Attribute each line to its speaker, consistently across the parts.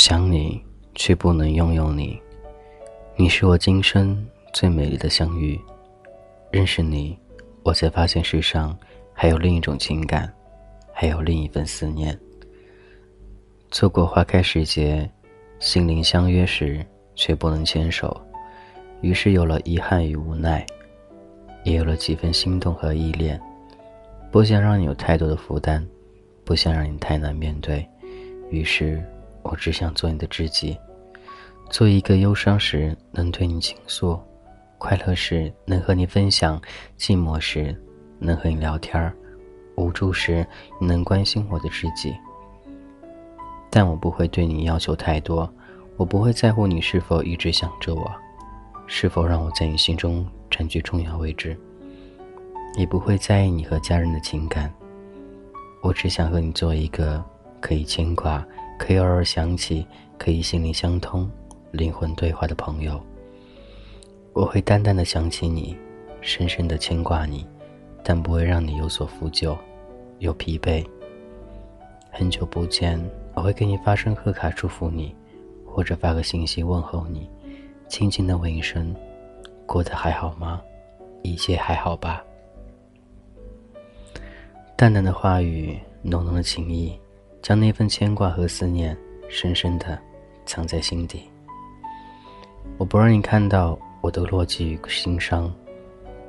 Speaker 1: 想你，却不能拥有你。你是我今生最美丽的相遇。认识你，我才发现世上还有另一种情感，还有另一份思念。错过花开时节，心灵相约时却不能牵手，于是有了遗憾与无奈，也有了几分心动和依恋。不想让你有太多的负担，不想让你太难面对，于是我只想做你的知己，做一个忧伤时能对你倾诉，快乐时能和你分享，寂寞时能和你聊天无助时能关心我的知己。但我不会对你要求太多，我不会在乎你是否一直想着我，是否让我在你心中占据重要位置。也不会在意你和家人的情感，我只想和你做一个可以牵挂、可以偶尔想起、可以心灵相通、灵魂对话的朋友。我会淡淡的想起你，深深的牵挂你，但不会让你有所负疚、有疲惫。很久不见，我会给你发声贺卡祝福你，或者发个信息问候你，轻轻的问一声：“过得还好吗？一切还好吧？”淡淡的话语，浓浓的情意，将那份牵挂和思念深深的藏在心底。我不让你看到我的落寂与心伤，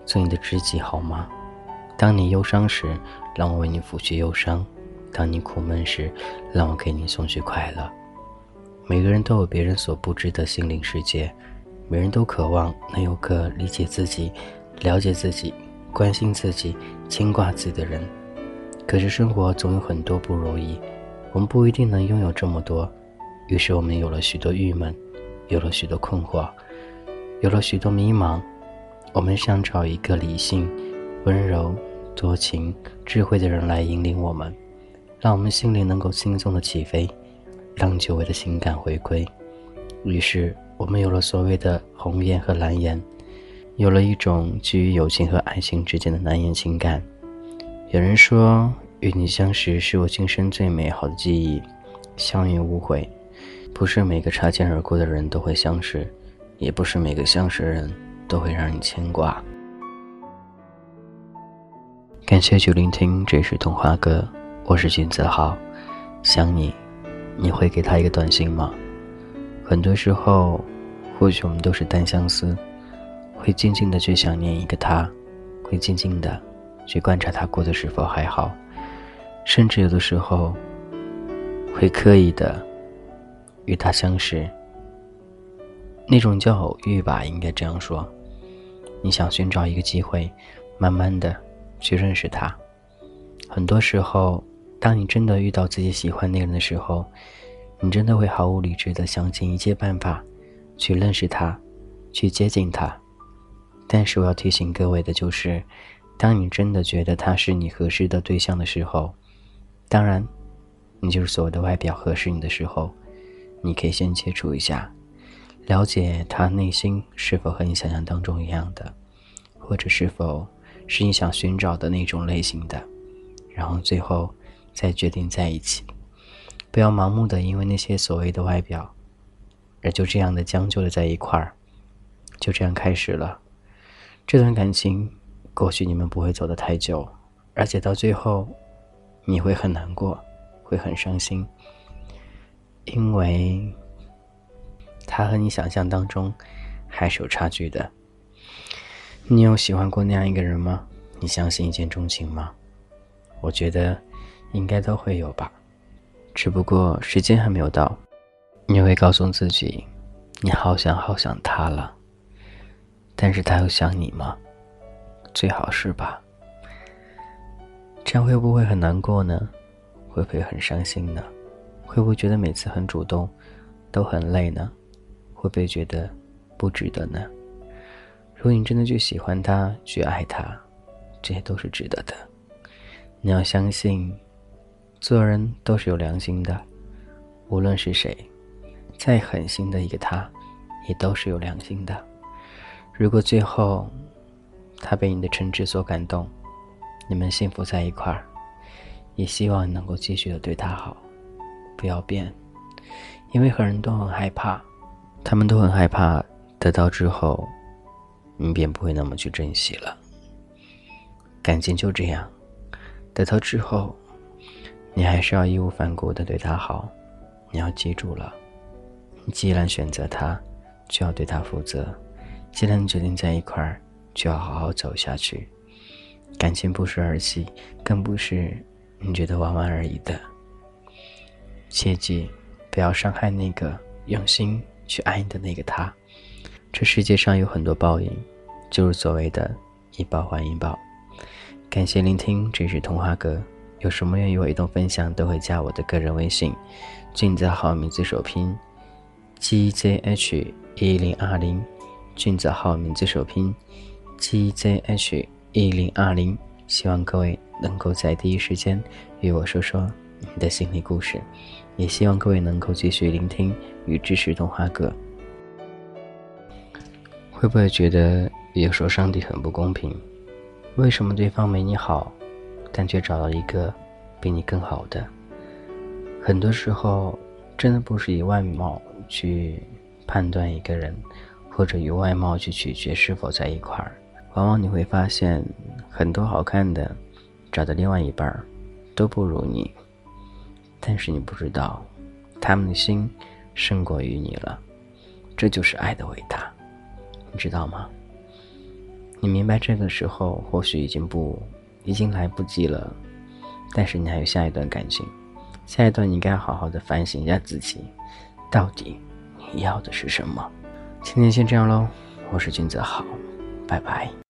Speaker 1: 做你的知己好吗？当你忧伤时，让我为你抚去忧伤；当你苦闷时，让我给你送去快乐。每个人都有别人所不知的心灵世界，每人都渴望能有个理解自己、了解自己、关心自己、牵挂自己的人。可是生活总有很多不如意，我们不一定能拥有这么多，于是我们有了许多郁闷，有了许多困惑，有了许多迷茫。我们想找一个理性、温柔、多情、智慧的人来引领我们，让我们心灵能够轻松的起飞，让久违的情感回归。于是我们有了所谓的红颜和蓝颜，有了一种基于友情和爱情之间的难言情感。有人说，与你相识是我今生最美好的记忆，相遇无悔。不是每个擦肩而过的人都会相识，也不是每个相识人都会让你牵挂。感谢去聆听这是童话歌，我是金子豪，想你，你会给他一个短信吗？很多时候，或许我们都是单相思，会静静的去想念一个他，会静静的。去观察他过得是否还好，甚至有的时候会刻意的与他相识。那种叫偶遇吧，应该这样说。你想寻找一个机会，慢慢的去认识他。很多时候，当你真的遇到自己喜欢那个人的时候，你真的会毫无理智的想尽一切办法去认识他，去接近他。但是我要提醒各位的就是。当你真的觉得他是你合适的对象的时候，当然，你就是所谓的外表合适你的时候，你可以先接触一下，了解他内心是否和你想象当中一样的，或者是否是你想寻找的那种类型的，然后最后再决定在一起。不要盲目的因为那些所谓的外表，而就这样的将就的在一块儿，就这样开始了这段感情。或许你们不会走得太久，而且到最后，你会很难过，会很伤心，因为他和你想象当中还是有差距的。你有喜欢过那样一个人吗？你相信一见钟情吗？我觉得应该都会有吧，只不过时间还没有到。你会告诉自己，你好想好想他了，但是他又想你吗？最好是吧？这样会不会很难过呢？会不会很伤心呢？会不会觉得每次很主动都很累呢？会不会觉得不值得呢？如果你真的去喜欢他，去爱他，这些都是值得的。你要相信，做人都是有良心的，无论是谁，再狠心的一个他，也都是有良心的。如果最后，他被你的诚挚所感动，你们幸福在一块儿，也希望你能够继续的对他好，不要变，因为很多人都很害怕，他们都很害怕得到之后，你便不会那么去珍惜了。感情就这样，得到之后，你还是要义无反顾的对他好。你要记住了，你既然选择他，就要对他负责；既然决定在一块儿，就要好好走下去。感情不是儿戏，更不是你觉得玩玩而已的。切记，不要伤害那个用心去爱你的那个他。这世界上有很多报应，就是所谓的“一报还一报”。感谢聆听，这是童话哥。有什么愿意我一同分享，都会加我的个人微信。俊子号名字首拼，gzh 一零二零。俊子号名字首拼，gzh 一零二零。希望各位能够在第一时间与我说说你的心理故事，也希望各位能够继续聆听与支持动画哥。会不会觉得有时候上帝很不公平？为什么对方没你好，但却找到一个比你更好的？很多时候，真的不是以外貌去判断一个人，或者以外貌去取决是否在一块儿。往往你会发现，很多好看的找的另外一半儿都不如你，但是你不知道，他们的心胜过于你了。这就是爱的伟大，你知道吗？你明白这个时候或许已经不，已经来不及了，但是你还有下一段感情。下一段你应该好好的反省一下自己，到底你要的是什么？今天先这样喽，我是君子好，拜拜。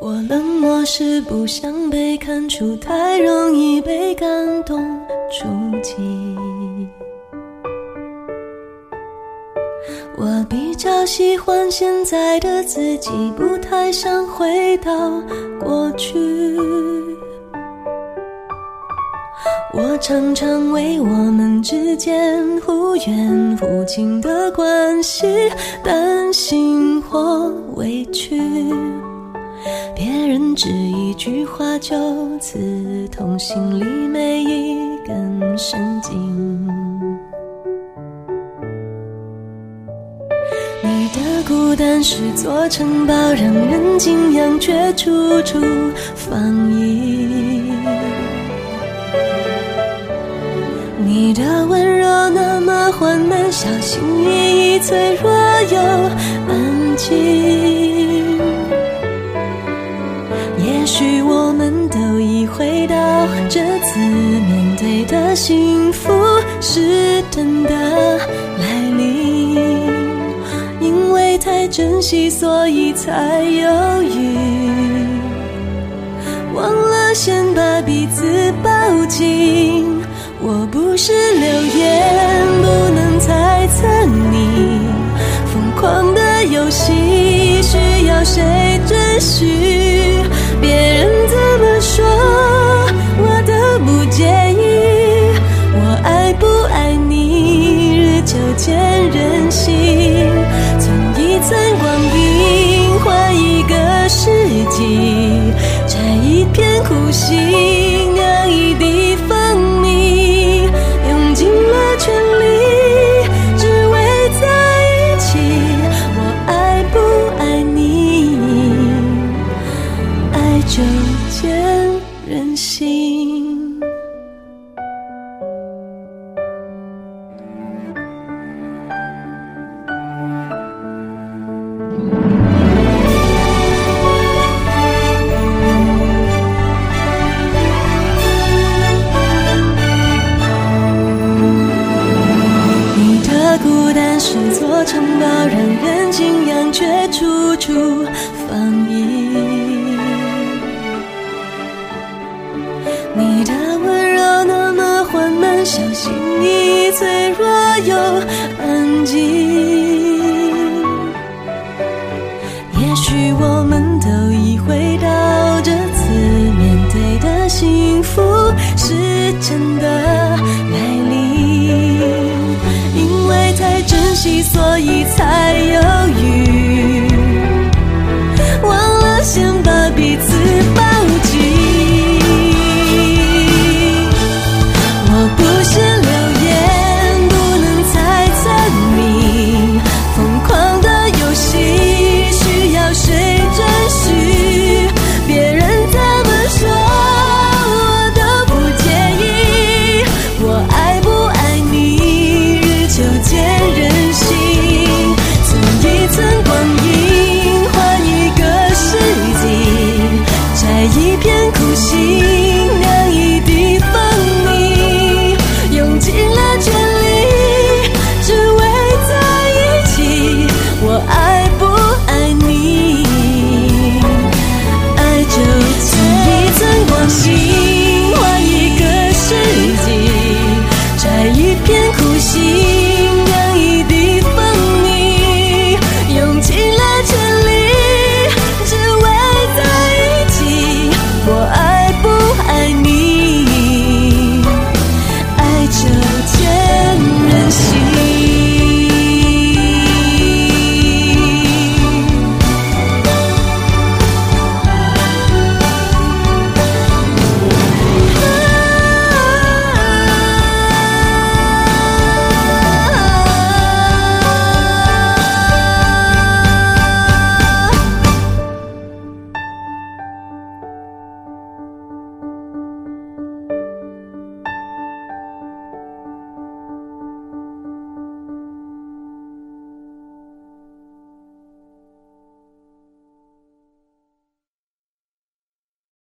Speaker 2: 我冷漠是不想被看出，太容易被感动触及。我比较喜欢现在的自己，不太想回到过去。我常常为我们之间忽远忽近的关系担心或委屈，别人只一句话就刺痛心里每一根神经。你的孤单是座城堡，让人敬仰，却处处防御。你的温柔那么缓慢，小心翼翼，脆弱又安静。回到这次面对的幸福是真的来临。因为太珍惜，所以才犹豫，忘了先把彼此抱紧。我不是流言，不能猜测呼吸。小心翼翼，脆弱又安静。也许我们都已回到这次面对的幸福是真的来临，因为太珍惜，所以才
Speaker 1: 有